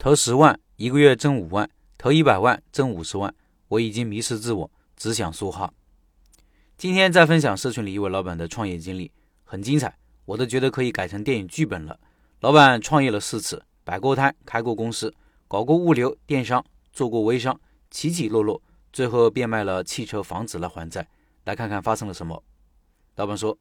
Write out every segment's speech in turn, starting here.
投十万一个月挣五万，投一百万挣五十万，我已经迷失自我，只想梭哈。今天再分享社群里一位老板的创业经历，很精彩，我都觉得可以改成电影剧本了。老板创业了四次，摆过摊，开过公司，搞过物流电商，做过微商，起起落落，最后变卖了汽车、房子来还债。来看看发生了什么。老板说，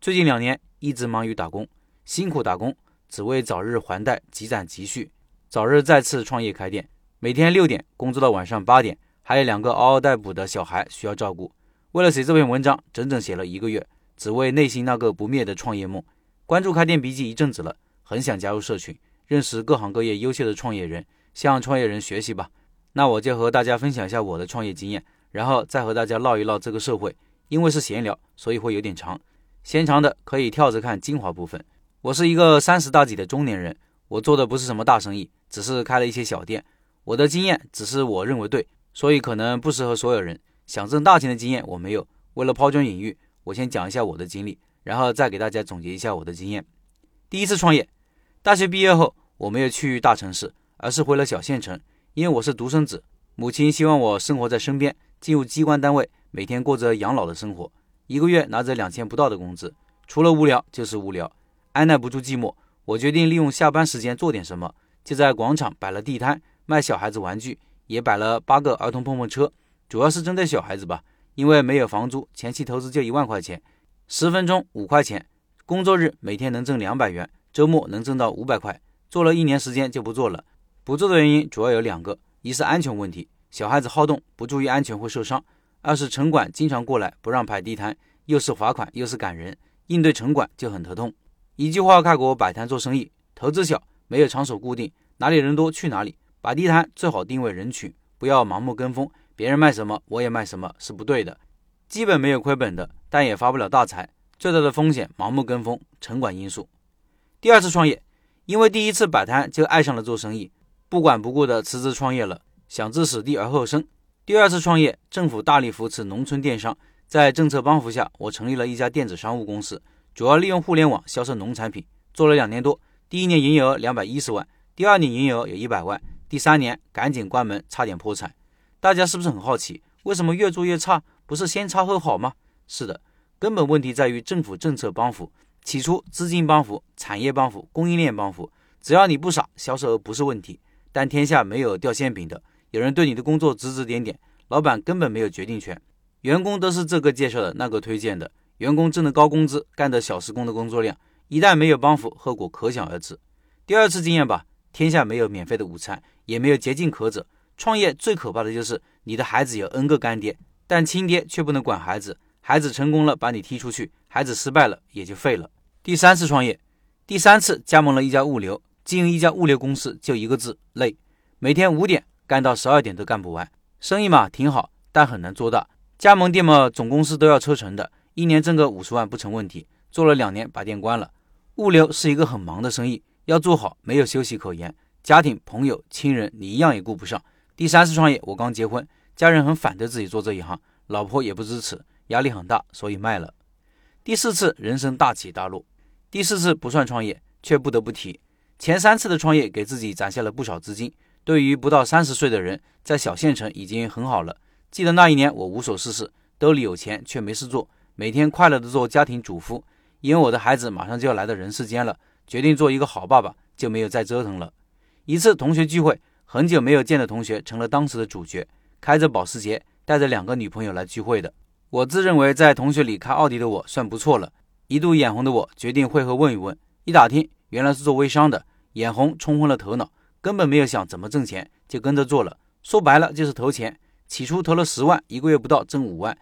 最近两年一直忙于打工，辛苦打工。只为早日还贷、积攒积蓄，早日再次创业开店。每天六点工作到晚上八点，还有两个嗷嗷待哺的小孩需要照顾。为了写这篇文章，整整写了一个月，只为内心那个不灭的创业梦。关注开店笔记一阵子了，很想加入社群，认识各行各业优秀的创业人，向创业人学习吧。那我就和大家分享一下我的创业经验，然后再和大家唠一唠这个社会。因为是闲聊，所以会有点长，嫌长的可以跳着看精华部分。我是一个三十大几的中年人，我做的不是什么大生意，只是开了一些小店。我的经验只是我认为对，所以可能不适合所有人。想挣大钱的经验我没有。为了抛砖引玉，我先讲一下我的经历，然后再给大家总结一下我的经验。第一次创业，大学毕业后我没有去大城市，而是回了小县城，因为我是独生子，母亲希望我生活在身边，进入机关单位，每天过着养老的生活，一个月拿着两千不到的工资，除了无聊就是无聊。按耐不住寂寞，我决定利用下班时间做点什么，就在广场摆了地摊，卖小孩子玩具，也摆了八个儿童碰碰车，主要是针对小孩子吧。因为没有房租，前期投资就一万块钱，十分钟五块钱，工作日每天能挣两百元，周末能挣到五百块。做了一年时间就不做了，不做的原因主要有两个：一是安全问题，小孩子好动，不注意安全会受伤；二是城管经常过来不让摆地摊，又是罚款又是赶人，应对城管就很头痛。一句话概括摆摊做生意：投资小，没有场所固定，哪里人多去哪里。摆地摊最好定位人群，不要盲目跟风，别人卖什么我也卖什么是不对的。基本没有亏本的，但也发不了大财。最大的风险盲目跟风，城管因素。第二次创业，因为第一次摆摊就爱上了做生意，不管不顾的辞职创业了，想置死地而后生。第二次创业，政府大力扶持农村电商，在政策帮扶下，我成立了一家电子商务公司。主要利用互联网销售农产品，做了两年多，第一年营业额两百一十万，第二年营业额有一百万，第三年赶紧关门，差点破产。大家是不是很好奇，为什么越做越差？不是先差后好吗？是的，根本问题在于政府政策帮扶。起初资金帮扶、产业帮扶、供应链帮扶，只要你不傻，销售额不是问题。但天下没有掉馅饼的，有人对你的工作指指点点，老板根本没有决定权，员工都是这个介绍的，那个推荐的。员工挣的高工资，干的小时工的工作量，一旦没有帮扶，后果可想而知。第二次经验吧，天下没有免费的午餐，也没有捷径可走。创业最可怕的就是你的孩子有 N 个干爹，但亲爹却不能管孩子。孩子成功了把你踢出去，孩子失败了也就废了。第三次创业，第三次加盟了一家物流，经营一家物流公司就一个字累，每天五点干到十二点都干不完。生意嘛挺好，但很难做大。加盟店嘛，总公司都要抽成的。一年挣个五十万不成问题，做了两年把店关了。物流是一个很忙的生意，要做好没有休息可言。家庭、朋友、亲人你一样也顾不上。第三次创业，我刚结婚，家人很反对自己做这一行，老婆也不支持，压力很大，所以卖了。第四次人生大起大落，第四次不算创业，却不得不提。前三次的创业给自己攒下了不少资金，对于不到三十岁的人，在小县城已经很好了。记得那一年我无所事事，兜里有钱却没事做。每天快乐的做家庭主妇，因为我的孩子马上就要来到人世间了，决定做一个好爸爸，就没有再折腾了。一次同学聚会，很久没有见的同学成了当时的主角，开着保时捷，带着两个女朋友来聚会的。我自认为在同学里开奥迪的我算不错了，一度眼红的我决定会合问一问。一打听，原来是做微商的，眼红冲昏了头脑，根本没有想怎么挣钱，就跟着做了。说白了就是投钱，起初投了十万，一个月不到挣五万。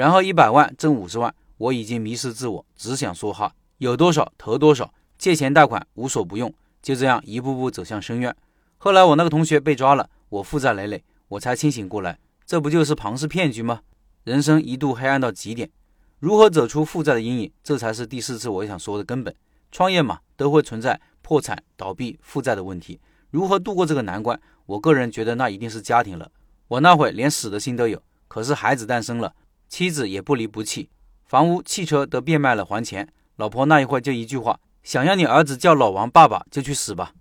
然后一百万挣五十万，我已经迷失自我，只想说哈，有多少投多少，借钱贷款无所不用，就这样一步步走向深渊。后来我那个同学被抓了，我负债累累，我才清醒过来，这不就是庞氏骗局吗？人生一度黑暗到极点，如何走出负债的阴影，这才是第四次我想说的根本。创业嘛，都会存在破产、倒闭、负债的问题，如何度过这个难关？我个人觉得那一定是家庭了。我那会连死的心都有，可是孩子诞生了。妻子也不离不弃，房屋、汽车都变卖了还钱。老婆那一会儿就一句话：想要你儿子叫老王爸爸，就去死吧。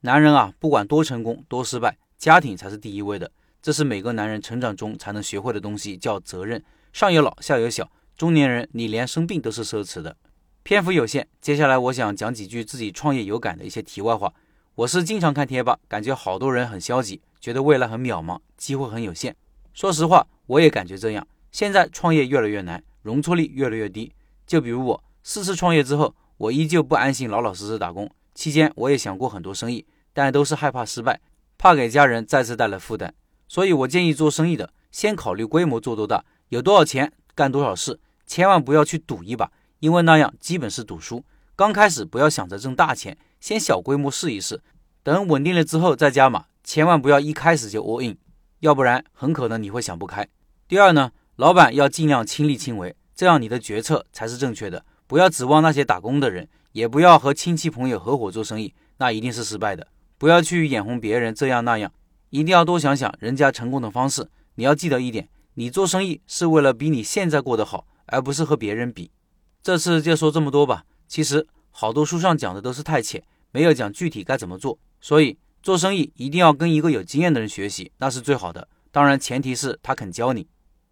男人啊，不管多成功多失败，家庭才是第一位的。这是每个男人成长中才能学会的东西，叫责任。上有老，下有小，中年人你连生病都是奢侈的。篇幅有限，接下来我想讲几句自己创业有感的一些题外话。我是经常看贴吧，感觉好多人很消极，觉得未来很渺茫，机会很有限。说实话，我也感觉这样。现在创业越来越难，容错率越来越低。就比如我四次创业之后，我依旧不安心，老老实实打工。期间我也想过很多生意，但都是害怕失败，怕给家人再次带来负担。所以，我建议做生意的先考虑规模做多大，有多少钱干多少事，千万不要去赌一把，因为那样基本是赌输。刚开始不要想着挣大钱，先小规模试一试，等稳定了之后再加码。千万不要一开始就 all in，要不然很可能你会想不开。第二呢，老板要尽量亲力亲为，这样你的决策才是正确的。不要指望那些打工的人，也不要和亲戚朋友合伙做生意，那一定是失败的。不要去眼红别人这样那样。一定要多想想人家成功的方式。你要记得一点，你做生意是为了比你现在过得好，而不是和别人比。这次就说这么多吧。其实好多书上讲的都是太浅，没有讲具体该怎么做。所以做生意一定要跟一个有经验的人学习，那是最好的。当然前提是他肯教你。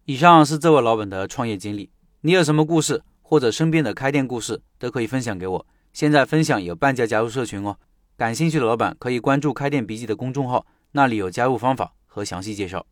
以上是这位老板的创业经历。你有什么故事或者身边的开店故事都可以分享给我。现在分享有半价加入社群哦。感兴趣的老板可以关注开店笔记的公众号。那里有加入方法和详细介绍。